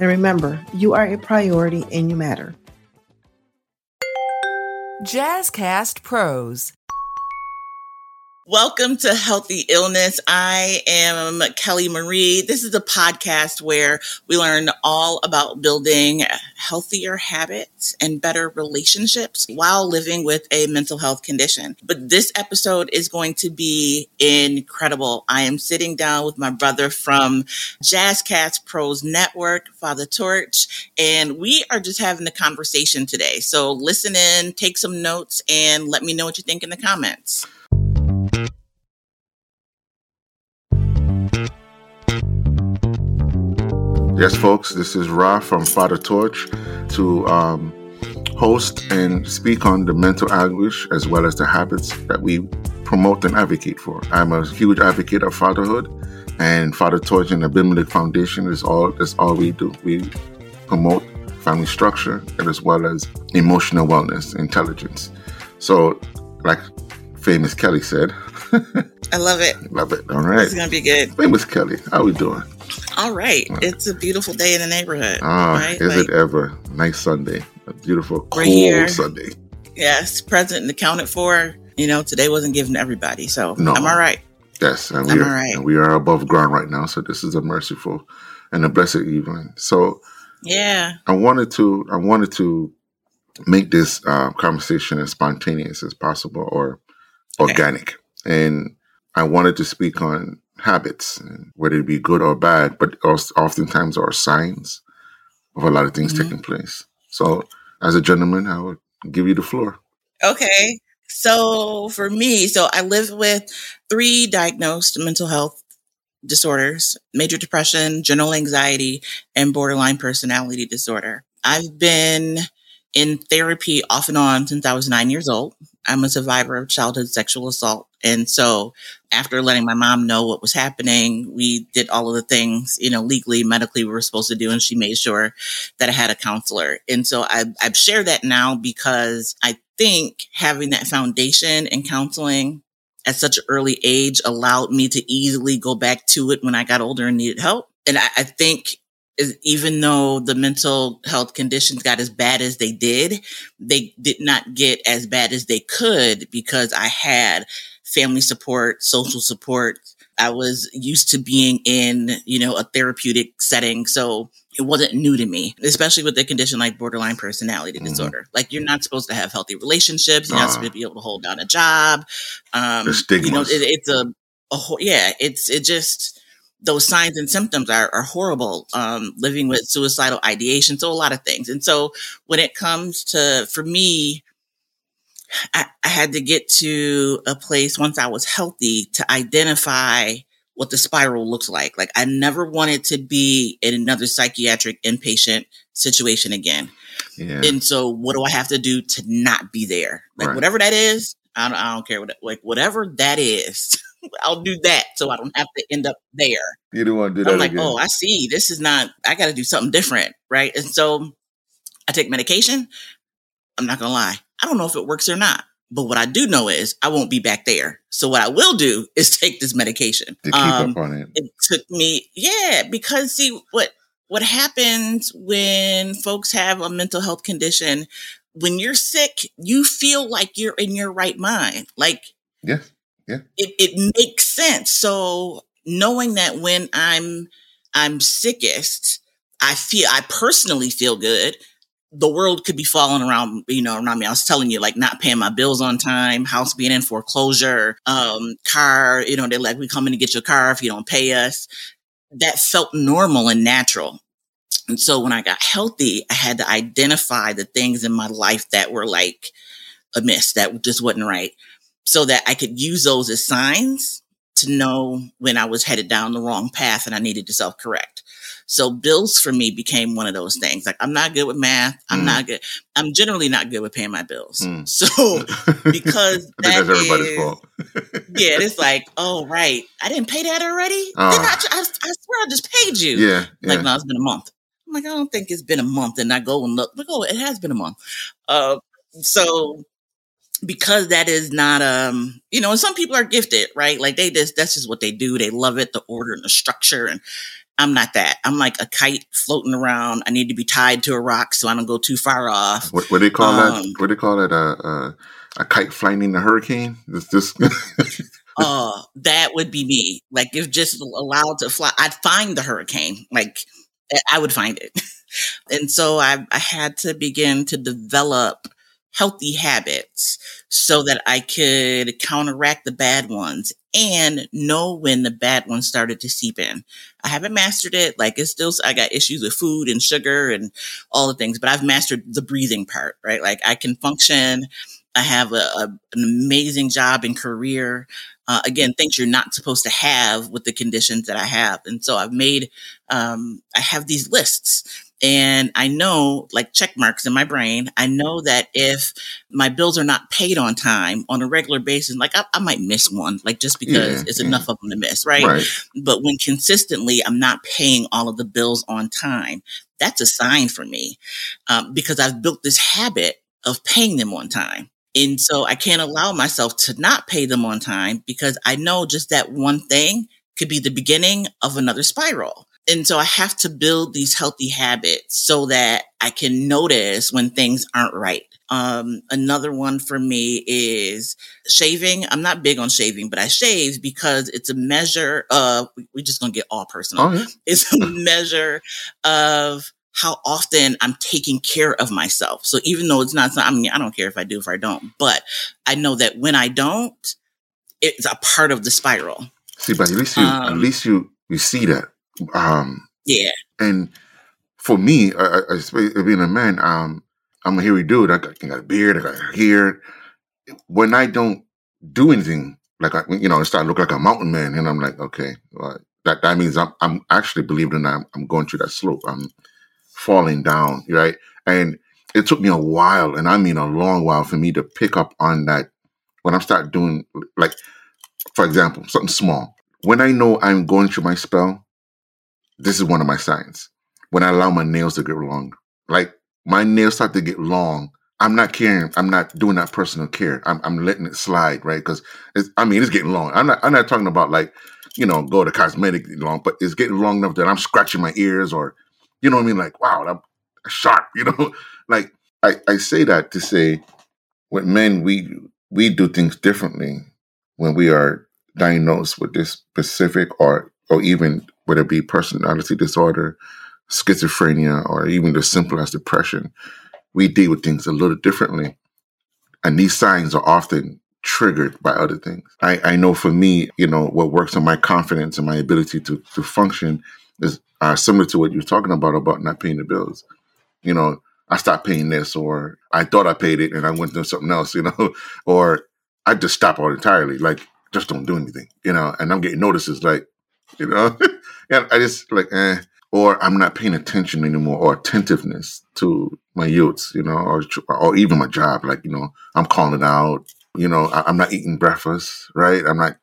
And remember, you are a priority and you matter. Jazzcast Pros. Welcome to Healthy Illness. I am Kelly Marie. This is a podcast where we learn all about building healthier habits and better relationships while living with a mental health condition. But this episode is going to be incredible. I am sitting down with my brother from Jazzcast Pros Network, Fatha Torch, and we are just having a conversation today. So listen in, take some notes, and let me know what you think in the comments. Yes, folks, this is Rah from Fatha Torch to um, host and speak on the mental anguish as well as the habits that we promote and advocate for. I'm a huge advocate of fatherhood, and Fatha Torch and Abimelech Foundation is all that's all we do. We promote family structure as well as emotional wellness, intelligence. So, like famous Kelly said, I love it. Love it. All right. It's gonna be good. Famous Kelly, how we doing? All right. It's a beautiful day in the neighborhood. Ah, right? is Like, it ever? Nice Sunday. A beautiful, cool here. Sunday. Yes, present and accounted for. You know, today wasn't given to everybody, so No. I'm all right. Yes, and we I'm are, all right. and we are above ground right now. So this is a merciful and a blessed evening. So Yeah. I wanted to I wanted to make this uh, conversation as spontaneous as possible or Okay. organic, and I wanted to speak on habits, whether it be good or bad, but oftentimes are signs of a lot of things Mhm. taking place. So, as a gentleman, I would give you the floor. Okay. So for me, so I live with three diagnosed mental health disorders major depression, general anxiety, and borderline personality disorder. I've been in therapy off and on since I was nine years old. I'm a survivor of childhood sexual assault. And so after letting my mom know what was happening, we did all of the things, you know, legally, medically we were supposed to do. And she made sure that I had a counselor. And so I, I've shared that now because I think having that foundation in counseling at such an early age allowed me to easily go back to it when I got older and needed help. And I, I think is even though the mental health conditions got as bad as they did, they did not get as bad as they could because I had family support, social support. I was used to being in, you know, a therapeutic setting. So it wasn't new to me, especially with a condition like borderline personality Mhm. disorder. Like you're not supposed to have healthy relationships. You're not Ah. supposed to be able to hold down a job. Um, you know, it, it's a, a, ho- yeah, it's, it just, those signs and symptoms are, are horrible. Um, living with suicidal ideation. So a lot of things. And so when it comes to, for me, I, I had to get to a place once I was healthy to identify what the spiral looks like. Like I never wanted to be in another psychiatric inpatient situation again. Yeah. And so what do I have to do to not be there? Like Right. whatever that is, I don't, I don't care what, like whatever that is, I'll do that so I don't have to end up there. you don't want to do that I'm like, again. oh, I see. This is not, I got to do something different. Right. And so I take medication. I'm not going to lie. I don't know if it works or not. But what I do know is I won't be back there. So what I will do is take this medication. to keep Um, up on it. it took me, yeah, because see what, what happens when folks have a mental health condition, when you're sick, you feel like you're in your right mind. Like Yes. It, it makes sense. So knowing that when I'm I'm sickest, I feel I personally feel good. The world could be falling around, you know, around me. I was telling you, like not paying my bills on time, house being in foreclosure, um, car, you know, they're like, we come in to get your car if you don't pay us. That felt normal and natural. And so when I got healthy, I had to identify the things in my life that were like amiss, that just wasn't right so that I could use those as signs to know when I was headed down the wrong path and I needed to self correct. So bills for me became one of those things. Like I'm not good with math. I'm Mm. not good. I'm generally not good with paying my bills. Mm. So because think that's everybody's is- fault. yeah, it's like, oh right, I didn't pay that already. Then I, I, I swear I just paid you. Yeah, yeah. Like no, it's been a month. I'm like, I don't think it's been a month, and I go and look. Like, oh, it has been a month. Uh, so because that is not um, you know, and some people are gifted, right? Like they just that's just what they do. They love it, the order and the structure, and I'm not that. I'm like a kite floating around. I need to be tied to a rock so I don't go too far off. what, what do they call that? Um, What do they call that? Uh, uh, a kite flying in the hurricane? This, this uh that would be me like if just allowed to fly i'd find the hurricane like i would find it and so i i had to begin to develop healthy habits so that i could counteract the bad ones and know when the bad ones started to seep in. I haven't mastered it. Like it's still i got issues with food and sugar and all the things but i've mastered the breathing part right? Like i can function. I have a, a an amazing job and career. Uh, again things you're not supposed to have with the conditions that i have. And so i've made um, i have these lists and i know like check marks in my brain i know that if my bills are not paid on time on a regular basis like i, I might miss one like just because Yeah, it's yeah. enough of them to miss right? right. but when consistently i'm not paying all of the bills on time that's a sign for me um, because i've built this habit of paying them on time and so I can't allow myself to not pay them on time because I know just that one thing could be the beginning of another spiral. And so I have to build these healthy habits so that I can notice when things aren't right. Um, another one for me is shaving. I'm not big on shaving, but I shave because it's a measure of, we- we're just going to get all personal Oh, yeah. is a measure of how often I'm taking care of myself. So even though it's not, I mean, I don't care if I do, if I don't, but I know that when I don't, it's a part of the spiral. See, but at least you, at Um, least you, you see that. Um, Yeah. and for me, I, I, I, being a man, um, I'm a hairy dude. I got, I got a beard, I got hair. When I don't do anything, like I, you know, I start looking like a mountain man, and I'm like, okay, well, that that means I'm I'm actually believe it not, I'm, I'm going through that slope. I'm falling down, right? And it took me a while, and I mean a long while, for me to pick up on that. When I start doing, like, for example, something small. When I know I'm going through my spell, this is one of my signs. When I allow my nails to get long, like my nails start to get long, I'm not caring. I'm not doing that personal care. I'm, I'm letting it slide, right? Because I mean, it's getting long. I'm not. I'm not talking about like, you know, go to cosmetic long, but it's getting long enough that I'm scratching my ears or, you know what I mean? Like, wow, I'm sharp. You know, like I, I say that to say, with men, we we do things differently when we are diagnosed with this specific or or even whether it be personality disorder, schizophrenia, or even the simple as depression, we deal with things a little differently. And these signs are often triggered by other things. I, I know for me, you know, what works on my confidence and my ability to, to function is uh, similar to what you're talking about, about not paying the bills. You know, I stopped paying this, or I thought I paid it and I went to something else, you know, or I just stop all entirely, like just don't do anything, you know, and I'm getting notices like, you know, and I just like, eh, or I'm not paying attention anymore or attentiveness to my youths, you know, or or even my job. Like, you know, I'm calling out. You know, I, I'm not eating breakfast, right? I'm not,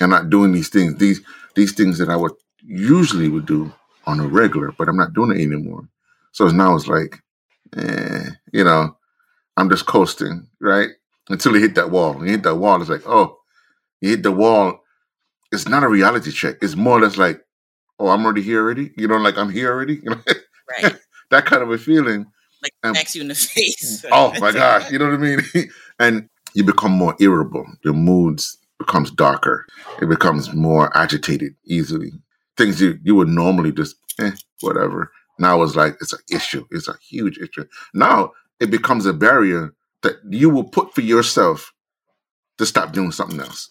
I'm not doing these things. These these things that I would usually would do on a regular, but I'm not doing it anymore. So now it's like, eh, you know, I'm just coasting, right? Until you hit that wall. You hit that wall, it's like, oh, you hit the wall. It's not a reality check. It's more or less like, oh, I'm already here already. You know, like I'm here already. You know, Right. that kind of a feeling. Like Um, smacks you in the face. Oh my gosh, you know what I mean? and you become more irritable. Your moods becomes darker. It becomes more agitated easily. Things you you would normally just eh, whatever. Now it's like it's an issue. It's a huge issue. Now it becomes a barrier that you will put for yourself to stop doing something else.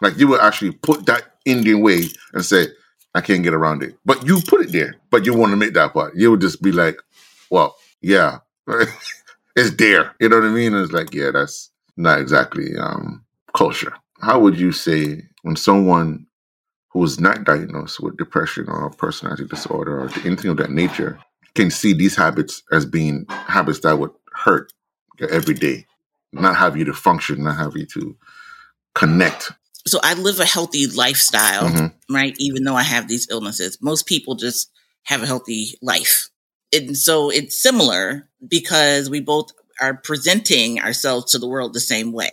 Like you will actually put that in your way and say, I can't get around it. But you put it there, but you want to make that part. You would just be like, well, yeah, it's there. You know what I mean? It's like, yeah, that's not exactly um, culture. How would you say when someone who is not diagnosed with depression or personality disorder or anything of that nature can see these habits as being habits that would hurt every day, not have you to function, not have you to connect. So I live a healthy lifestyle, mm-hmm. right? Even though I have these illnesses, most people just have a healthy life. And so it's similar because we both are presenting ourselves to the world the same way,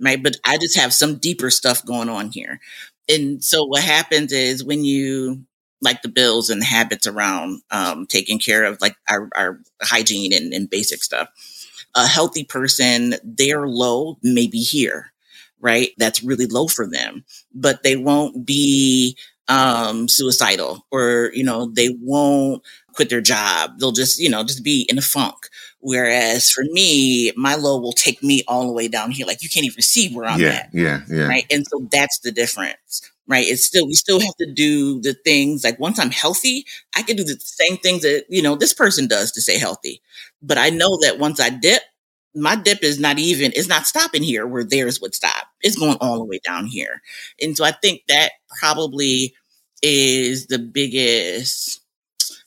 right? But I just have some deeper stuff going on here. And so what happens is when you like the bills and habits around um, taking care of like our, our hygiene and, and basic stuff, a healthy person, their low may be here, right? That's really low for them, but they won't be um, suicidal or, you know, they won't quit their job. They'll just, you know, just be in a funk. Whereas for me, my low will take me all the way down here. Like you can't even see where I'm yeah, at. Yeah, yeah. Right. And so that's the difference. Right. It's still, we still have to do the things like once I'm healthy, I can do the same things that, you know, this person does to stay healthy. But I know that once I dip, my dip is not even, it's not stopping here where theirs would stop. It's going all the way down here. And so I think that probably is the biggest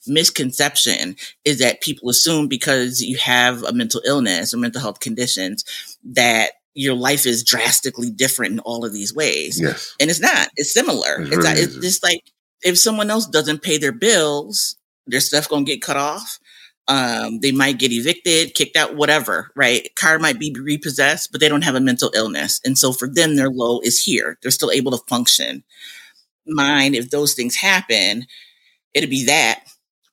misconception is that people assume because you have a mental illness or mental health conditions that your life is drastically different in all of these ways. Yes. And it's not. It's similar. It it's, really it's just like if someone else doesn't pay their bills, their stuff gonna get cut off. Um, they might get evicted, kicked out, whatever, right? Car might be repossessed, but they don't have a mental illness. And so for them, their low is here. They're still able to function. Mine, if those things happen, it'd be that.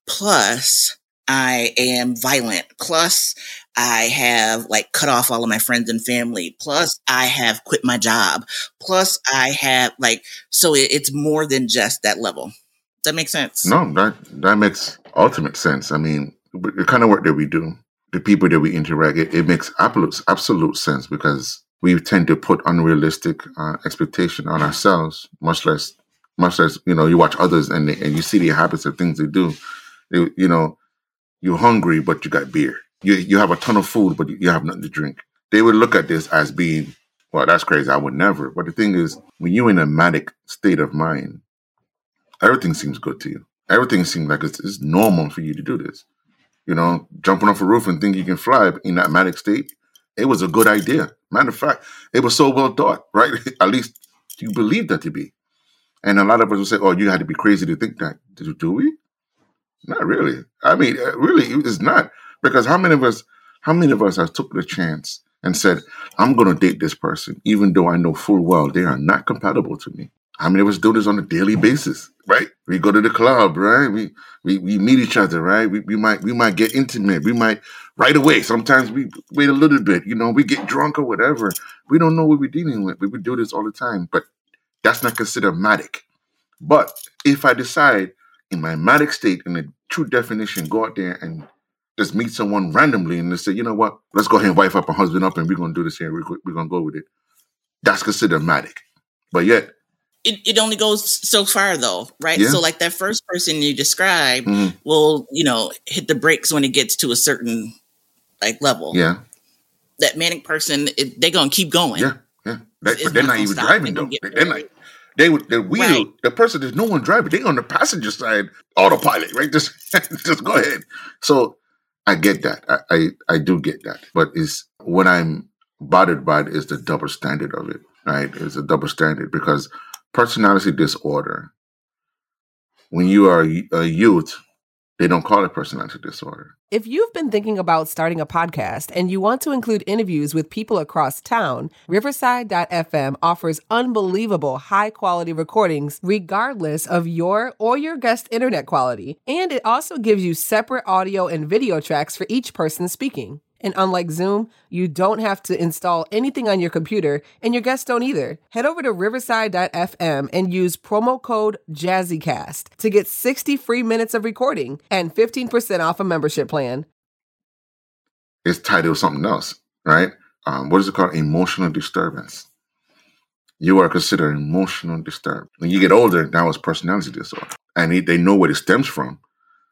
Plus, I am violent. Plus, I have like cut off all of my friends and family. Plus, I have quit my job. Plus, I have like, so it, it's more than just that level. Does that make sense? No, that that makes ultimate sense. I mean, the kind of work that we do, the people that we interact, it, it makes absolute absolute sense because we tend to put unrealistic uh, expectation on ourselves, much less much less you know you watch others and they, and you see the habits of things they do. They, you know, you're hungry but you got beer. You you have a ton of food but you have nothing to drink. They would look at this as being well, that's crazy. I would never. But the thing is, when you're in a manic state of mind, everything seems good to you. Everything seems like it's, it's normal for you to do this you know, jumping off a roof and think you can fly in that manic state, it was a good idea. Matter of fact, it was so well thought, right? At least you believe that to be. And a lot of us will say, oh, you had to be crazy to think that. Do, do we? Not really. I mean, uh, really, it's not. Because how many of us, how many of us have took the chance and said, I'm going to date this person, even though I know full well they are not compatible to me? How mean, of us do this on a daily basis, right? We go to the club, right? We we, we meet each other, right? We, we might we might get intimate. We might right away. Sometimes we wait a little bit, you know, we get drunk or whatever. We don't know what we're dealing with. We would do this all the time, but that's not considered matic. But if I decide in my matic state, in the true definition, go out there and just meet someone randomly and they say, you know what, let's go ahead and wife up and husband up and we're gonna do this here. We're, we're gonna go with it. That's considered matic. But yet it, it only goes so far though, right? Yeah. So like that first person you described Mhm. will, you know, hit the brakes when it gets to a certain like level. Yeah, That manic person, it, they're gonna keep going. yeah, yeah. It's but they're not not even driving though. They- They're not. They would the wheel, Right. the person there's no one driving. They on the passenger side, autopilot, right? Just just go ahead. So I get that. I, I I do get that. But is what I'm bothered by is the double standard of it, right? It's a double standard because personality disorder. When you are a youth, they don't call it personality disorder. If you've been thinking about starting a podcast and you want to include interviews with people across town, Riverside.fm offers unbelievable high quality recordings regardless of your or your guest internet quality. And it also gives you separate audio and video tracks for each person speaking. And unlike Zoom, you don't have to install anything on your computer, and your guests don't either. Head over to riverside.fm and use promo code JazzyCast to get 60 free minutes of recording and 15% off a membership plan. it's titled something else, right? Um, what is it called? Emotional disturbance. You are considered emotional disturbed. When you get older, now it's personality disorder, and they, they know where it stems from.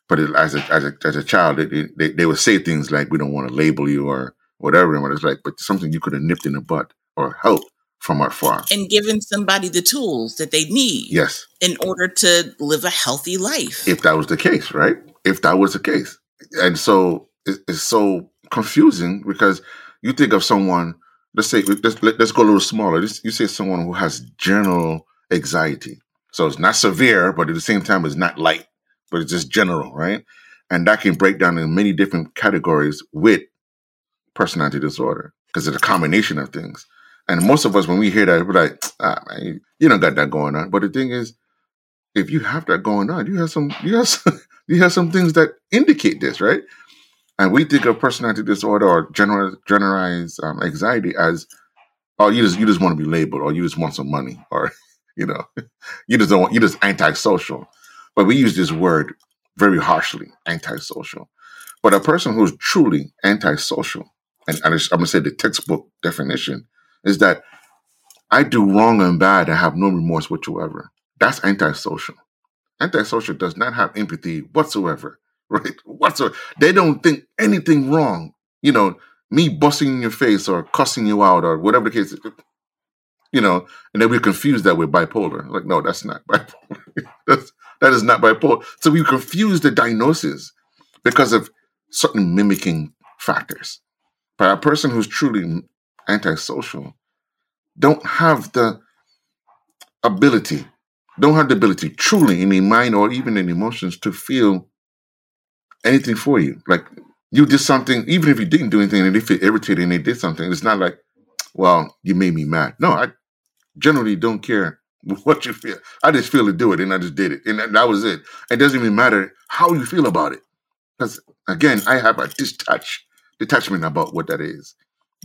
But it, as a as a as a child, they, they they would say things like, "We don't want to label you" or whatever. And it's like, but something you could have nipped in the butt or helped from afar. And giving somebody the tools that they need Yes, in order to live a healthy life. if that was the case, right? If that was the case. And so it- it's so confusing because you think of someone, let's say, let's, let- let's go a little smaller. This- You say someone who has general anxiety. So it's not severe, but at the same time, it's not light, but it's just general, right? And that can break down in many different categories with personality disorder because it's a combination of things. And most of us, when we hear that, we're like, ah, man, you don't got that going on. But the thing is, if you have that going on, you have some, you have some, you have some things that indicate this, right? And we think of personality disorder or general generalized um, anxiety as, oh, you just you just want to be labeled, or you just want some money, or you know, you just don't want, you just antisocial. But we use this word very harshly, antisocial. But a person who's truly antisocial, and, I'm gonna say the textbook definition is that I do wrong and bad and have no remorse whatsoever. That's antisocial. Antisocial does not have empathy whatsoever, right? Whatsoever. They don't think anything wrong. You know, me busting in your face or cussing you out or whatever the case. is, You know, and then we're confused that we're bipolar. Like, no, that's not bipolar. that's, that is not bipolar. So we confuse the diagnosis because of certain mimicking factors. But a person who's truly antisocial don't have the ability, don't have the ability truly in the mind or even in emotions to feel anything for you. Like you did something, even if you didn't do anything and they feel irritated and they did something, it's not like, well, you made me mad. No, I generally don't care what you feel. I just feel to do it and I just did it. And that, that was it. It doesn't even matter how you feel about it. Because again, I have a detach, detachment about what that is.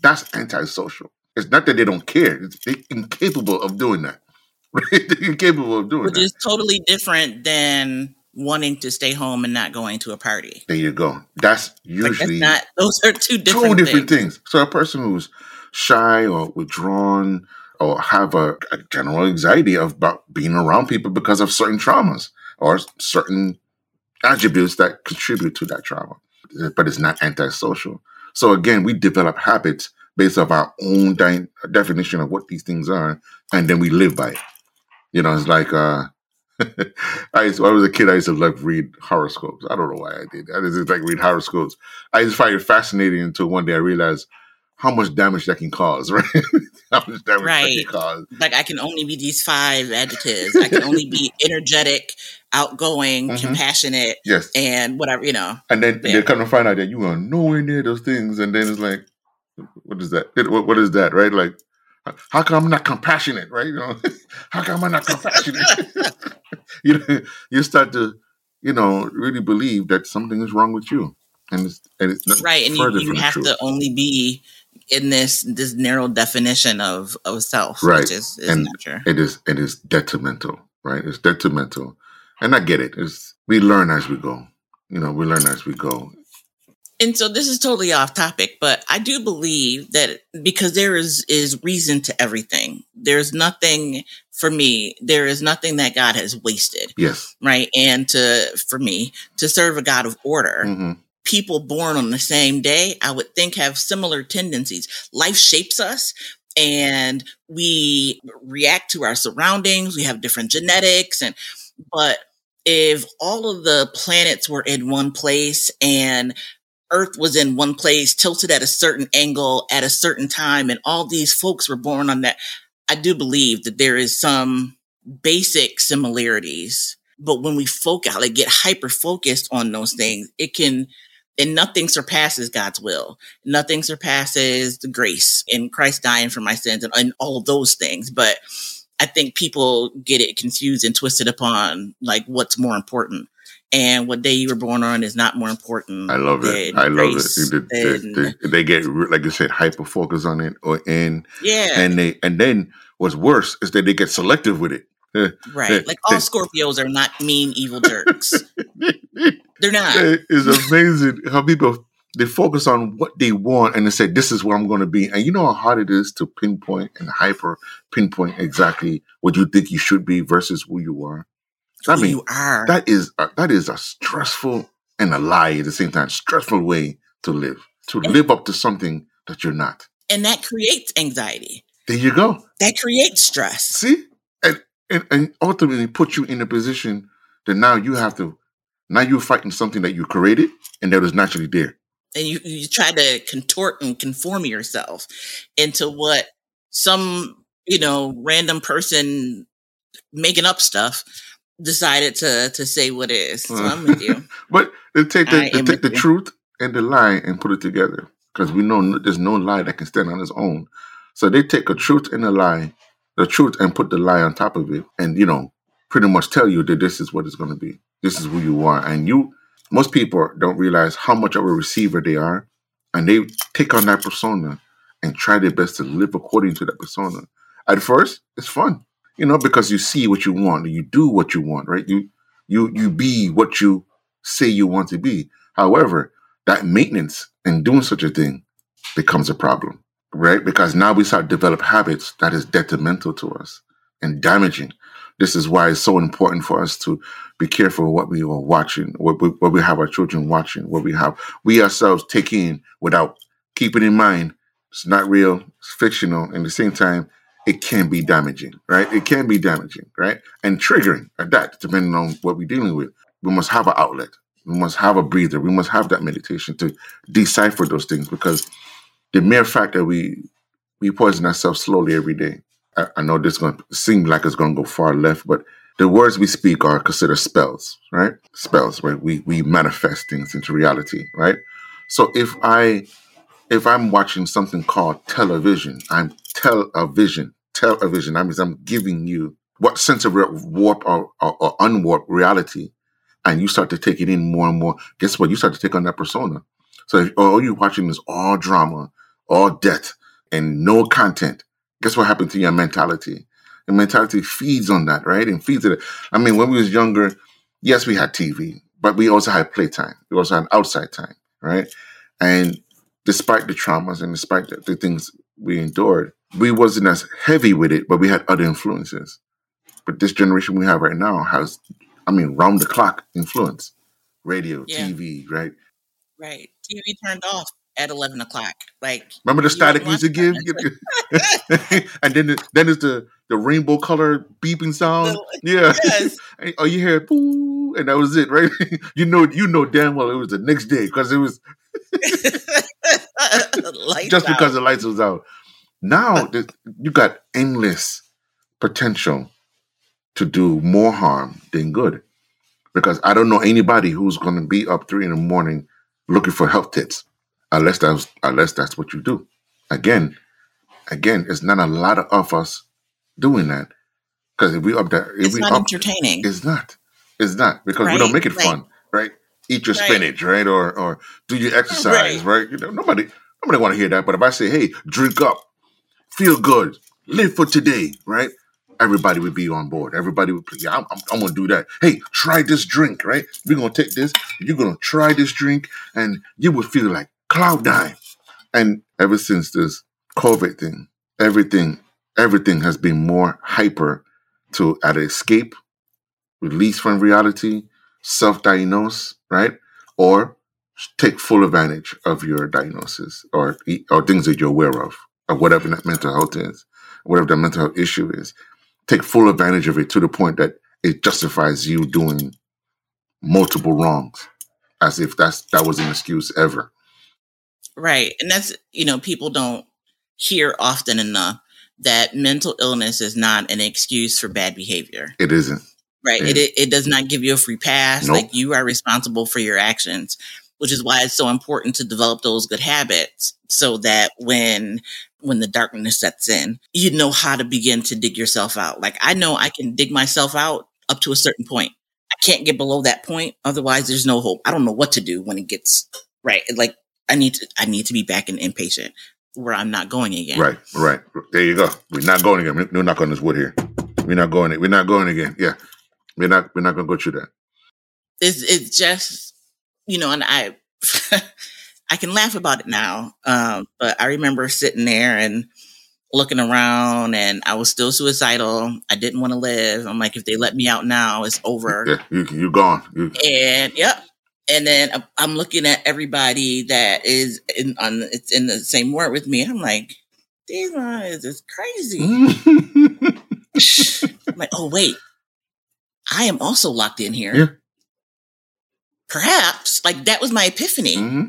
That's antisocial. It's not that they don't care. It's they're incapable of doing that. Right? They're incapable of doing which that. is totally different than wanting to stay home and not going to a party. There you go. That's Like that's usually not those are two different, two different things. things. So a person who's shy or withdrawn or have a, a general anxiety about being around people because of certain traumas or certain attributes that contribute to that trauma. But it's not antisocial. So again, we develop habits based off our own di- definition of what these things are, and then we live by it. You know, it's like uh I used, I was a kid, I used to love read horoscopes. I don't know why I did. I just like read horoscopes. I just find it fascinating until one day I realized how much damage that can cause, right? how much damage that can cause. Like I can only be these five adjectives. I can only be energetic, outgoing, Mhm. compassionate, Yes. and whatever, you know. And then Yeah. they come to find out that you are nowhere near those things. And then it's like, what is that? What, what is that, right? Like, how come I'm not compassionate, right? You know, how come I'm not compassionate? you know, you start to, you know, really believe that something is wrong with you, and it's, and it's not Right. And you, you have to only be in this this narrow definition of of self, Right. which is, is And- not true. it is it is detrimental, right? It's detrimental, and I get it. It's we learn as we go. You know, we learn as we go. and so this is totally off topic but i do believe that because there is is reason to everything there's nothing for me there is nothing that god has wasted Yes. right and to for me to serve a god of order hmm people born on the same day i would think have similar tendencies life shapes us and we react to our surroundings we have different genetics and but if all of the planets were in one place and Earth was in one place, tilted at a certain angle at a certain time, and all these folks were born on that. I do believe that there is some basic similarities, but when we focus, like get hyper focused on those things, it can, and nothing surpasses God's will. Nothing surpasses the grace in Christ dying for my sins and, and all of those things. But I think people get it confused and twisted upon like what's more important. And what day you were born on is not more important. I love it. I love it. They, they- than- they- they get like you said, hyper focus on it, or and yeah, and they and then what's worse is that they get selective with it. right. Like all Scorpios are not mean, evil jerks. They're not. it's amazing how people they focus on what they want and they say this is what I'm going to be. And you know how hard it is to pinpoint and hyper pinpoint exactly what you think you should be versus who you are. I Who mean, you are. that is a, that is a stressful and a lie at the same time. Stressful way to live to And- live up to something that you're not. and that creates anxiety. There you go. That creates stress. See? And, and, and ultimately put you in a position that now you have to, now you're fighting something that you created and that was naturally there. And you, you try to contort and conform yourself into what some, you know, random person making up stuff decided to to say what is. So I'm with you. but they take the, they take the you. truth and the lie and put it together because we know there's no lie that can stand on its own. So they take a truth and a lie, the truth and put the lie on top of it, and you know, pretty much tell you that this is what it's going to be. This is who you are, and you. Most people don't realize how much of a receiver they are, and they take on that persona and try their best to live according to that persona. At first, it's fun, you know, because you see what you want, you do what you want, right? You you you be what you say you want to be. However, that maintenance and doing such a thing becomes a problem, right? Because now we start develop habits that is detrimental to us and damaging. This is why it's so important for us to be careful what we are watching, what we, what we have our children watching, what we have we ourselves taking without keeping in mind it's not real, it's fictional, and at the same time, it can be damaging, right? It can be damaging, right? And triggering at that, depending on what we're dealing with. We must have an outlet. We must have a breather. We must have that meditation to decipher those things because the mere fact that we we poison ourselves slowly every day. I, I know this is going to seem like it's going to go far left, but the words we speak are considered spells, right? Spells, right? We we manifest things into reality, right? So if I if I'm watching something called television, I'm television, television. That means I'm giving you what sense of warp or, or, or unwarp reality, and you start to take it in more and more. Guess what? You start to take on that persona. So if all you're watching is all drama, all death, and no content, guess what happened to your mentality? Your mentality feeds on that, right? And feeds it. I mean, when we was younger, yes, we had TV, but we also had playtime. We also had outside time, right? And despite the traumas and despite the, the things we endured, we wasn't as heavy with it, but we had other influences. But this generation we have right now has, I mean, round the clock influence. Radio, Yeah. TV, right? Right. TV turned off at 11 o'clock. Like, Remember the static music give? and then the, then it's the, the rainbow color beeping sound. Yeah. yes. Oh, you hear boo, and that was it, right? you know, you know damn well it was the next day because it was just out. because the lights was out. Now uh. the, you got endless potential to do more harm than good. Because I don't know anybody who's going to be up three in the morning looking for health tips, unless that's unless that's what you do. Again, again, it's not a lot of us doing that. Because if we up there, if it's we not up, entertaining. it's not. It's not because we don't make it right. fun, right? Eat your Right. spinach, right? Or or do your exercise, right? You know, nobody nobody want to hear that. But if I say, hey, drink up, feel good, live for today, right? Everybody would be on board. Everybody would, yeah, I'm, I'm, I'm gonna do that. Hey, try this drink, right? We're gonna take this. You're gonna try this drink, and you would feel like cloud nine. And ever since this COVID thing, everything, everything has been more hyper to either escape, release from reality, self-diagnose, right? Or take full advantage of your diagnosis or or things that you're aware of, or whatever that mental health is, whatever the mental health issue is. Take full advantage of it to the point that it justifies you doing multiple wrongs, as if that's that was an excuse ever. Right. And that's, you know, people don't hear often enough that mental illness is not an excuse for bad behavior. It isn't. Right. It, it it does not give you a free pass. Nope. Like you are responsible for your actions, which is why it's so important to develop those good habits so that when when the darkness sets in, you know how to begin to dig yourself out. Like I know I can dig myself out up to a certain point. I can't get below that point. Otherwise there's no hope. I don't know what to do when it gets right. Like I need to I need to be back in inpatient where I'm not going again. Right, right. There you go. We're not going again. We're not on this wood here. We're not going. We're not going again. Yeah, we're not. We're not going to go through that. it's it's just you know and i i can laugh about it now um but i remember sitting there and looking around and i was still suicidal i didn't want to live i'm like if they let me out now it's over Yeah, you you gone. You, and yep and then I'm- looking at everybody that is in on it's in the same ward with me and i'm like these is crazy. I'm like, oh wait, I am also locked in here. yeah. Perhaps like that was my epiphany. hmm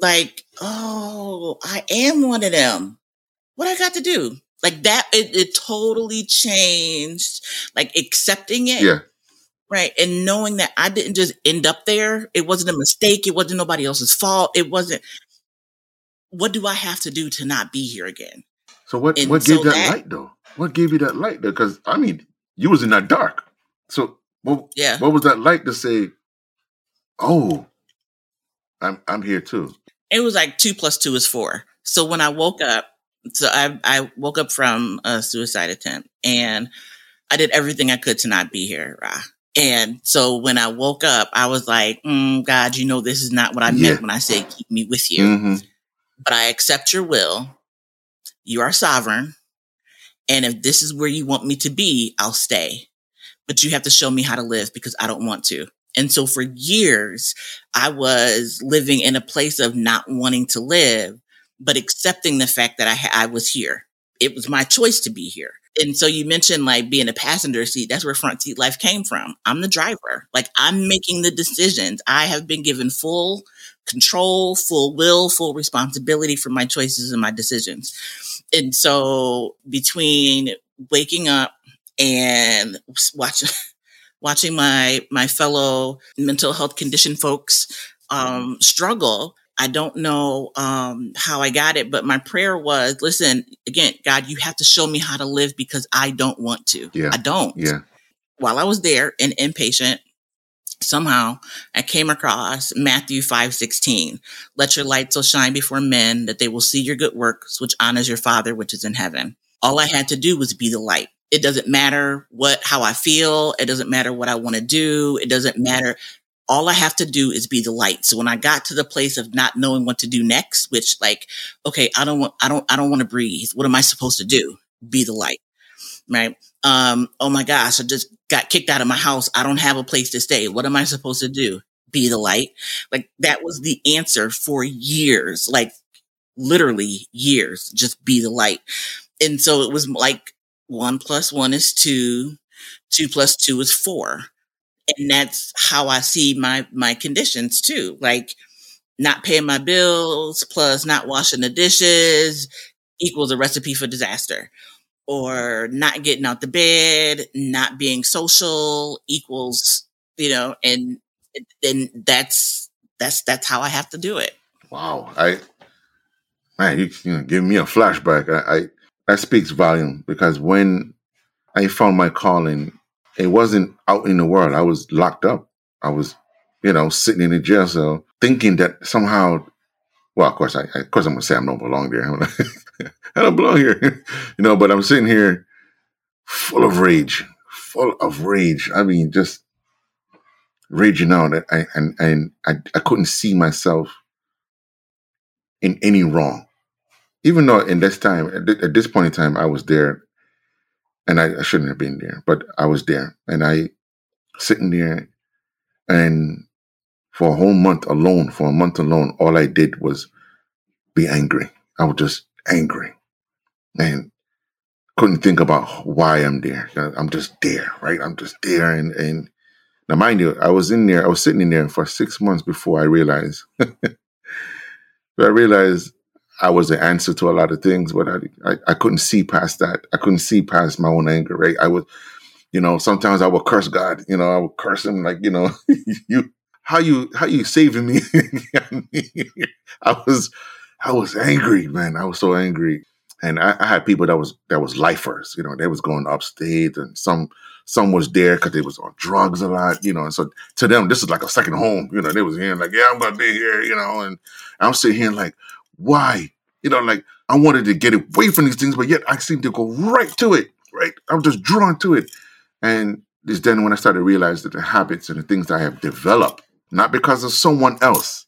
Like, oh, I am one of them. What I got to do? Like that, it, it totally changed. Like accepting it, Yeah. Right, and knowing that I didn't just end up there. It wasn't a mistake. It wasn't nobody else's fault. It wasn't. What do I have to do to not be here again? So what And what gave so that, that- light though? What gave you that light though? Because I mean, you was in that dark. So what Yeah. what was that light to say? Oh, I'm I'm here too. it was like two plus two is four. So when I woke up, so I, I woke up from a suicide attempt and I did everything I could to not be here. Rah. And so when I woke up, I was like, mm, God, you know, this is not what I Yeah. meant when I said keep me with you, hmm but I accept your will. You are sovereign. And if this is where you want me to be, I'll stay. But you have to show me how to live because I don't want to. And so for years, I was living in a place of not wanting to live, but accepting the fact that I, ha- I was here. It was my choice to be here. And so you mentioned like being a passenger seat. That's where front seat life came from. I'm the driver. Like I'm making the decisions. I have been given full control, full will, full responsibility for my choices and my decisions. And so between waking up and watching watching my my fellow mental health condition folks um, struggle. I don't know um, how I got it, but my prayer was, listen, again, God, you have to show me how to live because I don't want to. Yeah. I don't. Yeah. While I was there and inpatient, somehow I came across Matthew 5 16. Let your light so shine before men that they will see your good works, which honors your Father which is in heaven. All I had to do was be the light. It doesn't matter what how I feel. It doesn't matter what I want to do. It doesn't matter. All I have to do is be the light. So when I got to the place of not knowing what to do next, which like, okay, I don't want I don't I don't want to breathe. What am I supposed to do? Be the light. Right? Um, oh my gosh, I just got kicked out of my house. I don't have a place to stay. What am I supposed to do? Be the light. Like that was the answer for years, like literally years, just be the light. And so it was like one plus one is two, two plus two is four. And that's how I see my, my conditions too. Like not paying my bills plus not washing the dishes equals a recipe for disaster or not getting out the bed, not being social equals, you know, and then that's that's that's how I have to do it. Wow. I man, you, know, give me a flashback. I, I that speaks volume because when I found my calling, it wasn't out in the world. I was locked up. I was, you know, sitting in a jail cell, thinking that somehow. Well, of course, I, of course I'm gonna say I don't belong there. I don't belong here, you know. But I'm sitting here, full of rage, full of rage. I mean, just raging out, and, and I, I couldn't see myself in any wrong. Even though in this time, at this point in time, I was there, and I, I shouldn't have been there, but I was there, and I sitting there, and for a whole month alone, for a month alone, all I did was be angry. I was just angry, and couldn't think about why I'm there. Uh, I'm just there, right? I'm just there, and and now mind you, I was in there. I was sitting in there for six months before I realized. I realized I was the answer to a lot of things, but I, I, I couldn't see past that. I couldn't see past my own anger, right? I would, you know, sometimes I would curse God, you know, I would curse him like, you know, you, how you, how you saving me? I was, I was angry, man. I was so angry. And I, I had people that was, that was lifers, you know, they was going upstate and some, some was there because they was on drugs a lot, you know. And so to them, this is like a second home, you know. They was here like, yeah, I'm gonna be here, you know. And I'm sitting here like, why? You know, like I wanted to get away from these things, but yet I seem to go right to it, right? I'm just drawn to it. And it's then when I started to realize that the habits and the things I have developed, not because of someone else,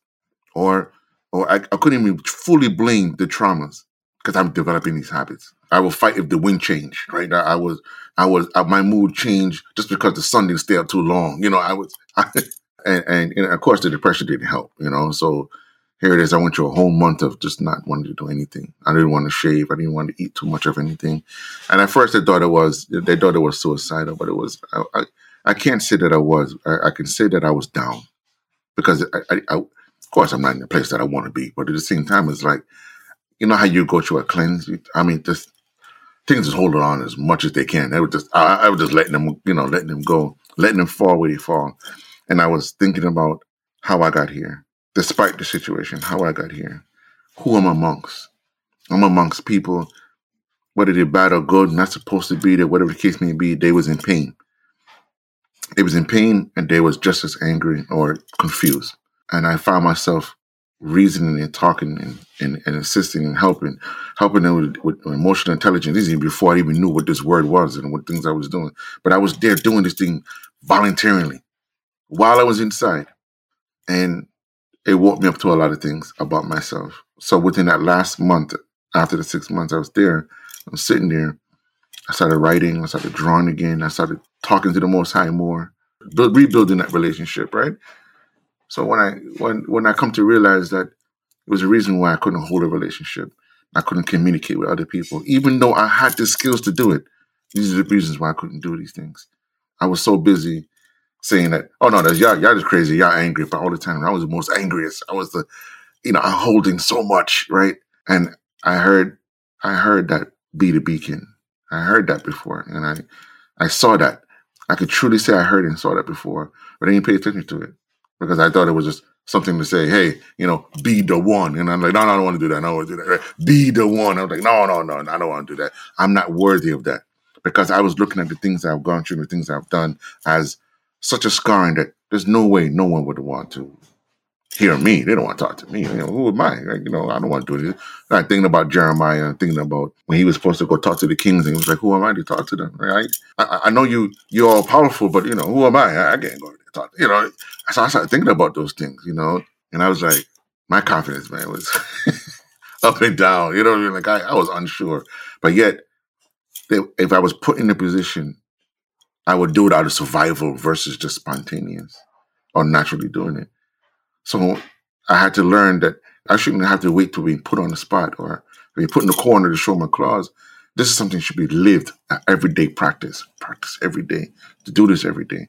or or I, I couldn't even fully blame the traumas because I'm developing these habits. I will fight if the wind changed, right? I, I was, I was, uh, my mood changed just because the sun didn't stay up too long. You know, I was, I, and, and, and of course the depression didn't help. You know, so here it is. I went through a whole month of just not wanting to do anything. I didn't want to shave. I didn't want to eat too much of anything. And at first, they thought it was they thought it was suicidal, but it was. I, I, I can't say that I was. I, I, can say that I was down because I, of course, I'm not in the place that I want to be. But at the same time, it's like you know how you go through a cleanse. I mean, just things just holding on as much as they can. They were just I was just letting them, you know, letting them go, letting them fall where they fall. And I was thinking about how I got here, despite the situation, how I got here. Who I'm amongst? I'm amongst people, whether they're bad or good, not supposed to be there, whatever the case may be, they was in pain. They was in pain and they was just as angry or confused. And I found myself reasoning and talking and, and, and assisting and helping, helping them with, with emotional intelligence. This even before I even knew what this word was and what things I was doing. But I was there doing this thing voluntarily while I was inside. And it woke me up to a lot of things about myself. So within that last month, after the six months I was there, I'm sitting there. I started writing. I started drawing again. I started talking to the Most High more, build, rebuilding that relationship. Right. So when I when when I come to realize that it was a reason why I couldn't hold a relationship, I couldn't communicate with other people, even though I had the skills to do it. These are the reasons why I couldn't do these things. I was so busy saying that, oh no, that's y'all, y'all just crazy, y'all angry for all the time. I was the most angriest. I was the, you know, I'm holding so much, right? And I heard, I heard that be the beacon. I heard that before, and I, I saw that. I could truly say I heard and saw that before, but I didn't pay attention to it because I thought it was just something to say, hey, you know, be the one. And I'm like, no, no, I don't want to do that. I don't want to do that. Right? Be the one. I was like, no, no, no, I don't want to do that. I'm not worthy of that because I was looking at the things I've gone through, the things I've done as such a scarring that there's no way no one would want to hear me. They don't want to talk to me. You know, who am I? Like, you know, I don't want to do this. I'm thinking about Jeremiah, thinking about when he was supposed to go talk to the kings, and he was like, "Who am I to talk to them?" Right? I, I know you, you're all powerful, but you know, who am I? I, I can't go talk. You know, so I started thinking about those things. You know, and I was like, my confidence, man, was up and down. You know, like I, I was unsure, but yet, if I was put in a position I would do it out of survival versus just spontaneous or naturally doing it. So I had to learn that I shouldn't have to wait to be put on the spot or be put in the corner to show my claws. This is something should be lived, everyday practice, practice every day, to do this every day.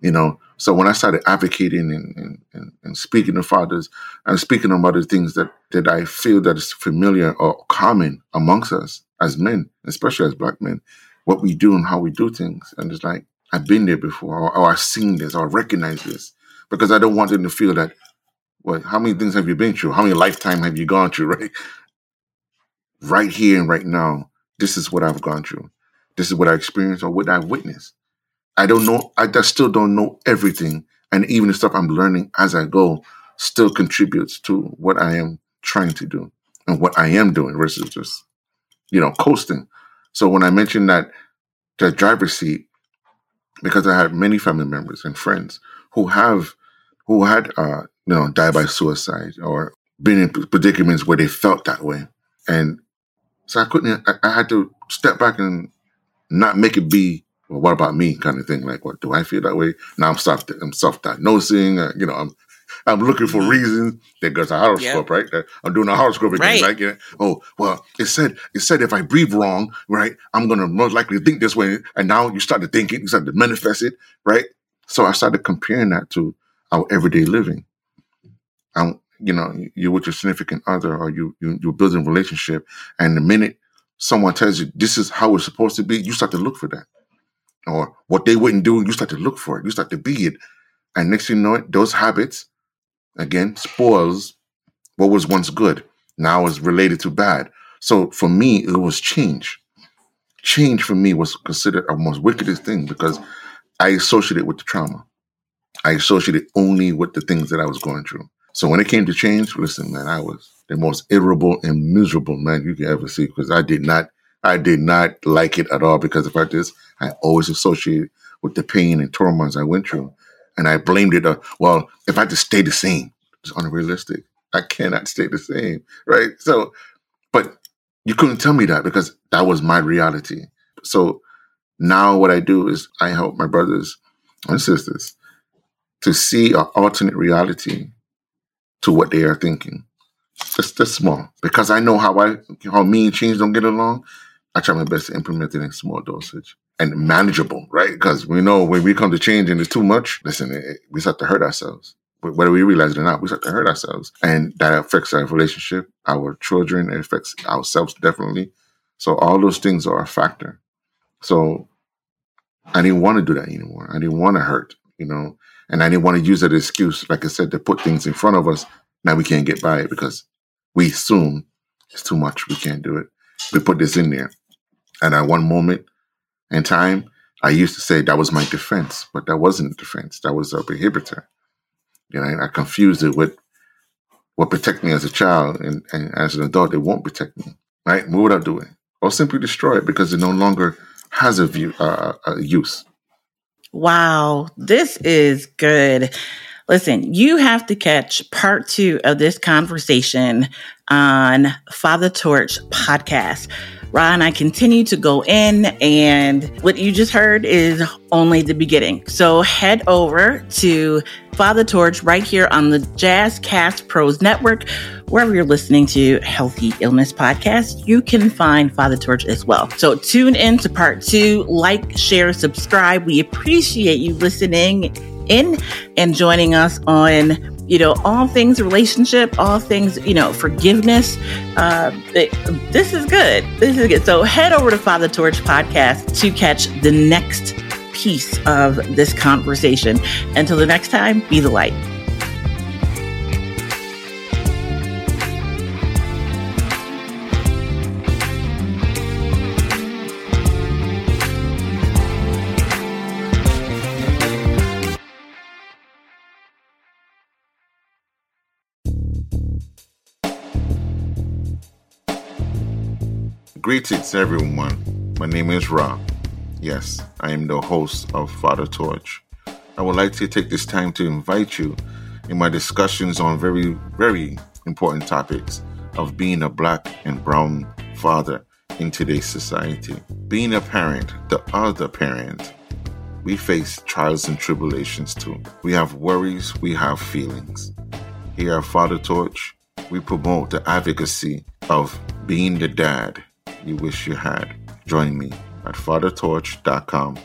You know, so when I started advocating and, and, and speaking to fathers and speaking about the things that, that I feel that is familiar or common amongst us as men, especially as black men, what we do and how we do things. And it's like, I've been there before, or, or I've seen this, or I recognize this, because I don't want them to feel that, well, how many things have you been through? How many lifetime have you gone through, right? Right here and right now, this is what I've gone through. This is what I experienced or what I've witnessed. I don't know, I still don't know everything. And even the stuff I'm learning as I go still contributes to what I am trying to do and what I am doing versus just, you know, coasting. So when I mentioned that the driver's seat, because I had many family members and friends who have who had uh, you know died by suicide or been in predicaments where they felt that way, and so I couldn't. I, I had to step back and not make it be well, what about me kind of thing. Like, what do I feel that way? Now I'm self I'm self diagnosing. Uh, you know, I'm I'm looking for mm-hmm. reasons that goes a horoscope, yep. right? I'm doing a horoscope again, right? right? Yeah. Oh, well, it said it said if I breathe wrong, right, I'm gonna most likely think this way. And now you start to think it, you start to manifest it, right? So I started comparing that to our everyday living. Um, you know, you're with your significant other or you, you you're building a relationship, and the minute someone tells you this is how it's supposed to be, you start to look for that. Or what they wouldn't do, you start to look for it. You start to be it. And next thing you know it, those habits again spoils what was once good now is related to bad. So for me it was change. Change for me was considered a most wickedest thing because i associated with the trauma. I associated only with the things that i was going through. So when it came to change listen man i was the most irritable and miserable man you could ever see because i did not i did not like it at all because of this. I always associated with the pain and turmoils i went through and I blamed it. Well, if I just stay the same, it's unrealistic. I cannot stay the same, right? So, but you couldn't tell me that because that was my reality. So now what I do is I help my brothers and sisters to see an alternate reality to what they are thinking Just just small. Because I know how I how me and change don't get along. I try my best to implement it in small dosage and manageable, right? Because we know when we come to change and it's too much, listen, it, we start to hurt ourselves. Whether we realize it or not, we start to hurt ourselves. And that affects our relationship, our children, it affects ourselves definitely. So all those things are a factor. So I didn't want to do that anymore. I didn't want to hurt, you know, and I didn't want to use that excuse, like I said, to put things in front of us. Now we can't get by it because we assume it's too much. We can't do it. We put this in there. And at one moment in time, I used to say that was my defense, but that wasn't defense. That was a prohibitor. You know, I confused it with what protect me as a child and, and as an adult, it won't protect me. Right? What would I do? Or simply destroy it because it no longer has a view uh, a use. Wow, this is good. Listen, you have to catch part two of this conversation on Fatha Torch podcast. And I continue to go in, and what you just heard is only the beginning. So head over to Fatha Torch right here on the Jazzcast Pros Network, wherever you're listening to Healthy Illness Podcast. You can find Fatha Torch as well. So tune in to part two, like, share, subscribe. We appreciate you listening in and joining us on you know, all things relationship, all things, you know, forgiveness. Uh, it, this is good. This is good. So head over to Fatha Torch Podcast to catch the next piece of this conversation. Until the next time, be the light. Greetings, everyone. My name is Rah. Yes, I am the host of Fatha Torch. I would like to take this time to invite you in my discussions on very, very important topics of being a black and brown father in today's society. Being a parent, the other parent, we face trials and tribulations too. We have worries, we have feelings. Here at Fatha Torch, we promote the advocacy of being the dad you wish you had. Join me at fathertorch.com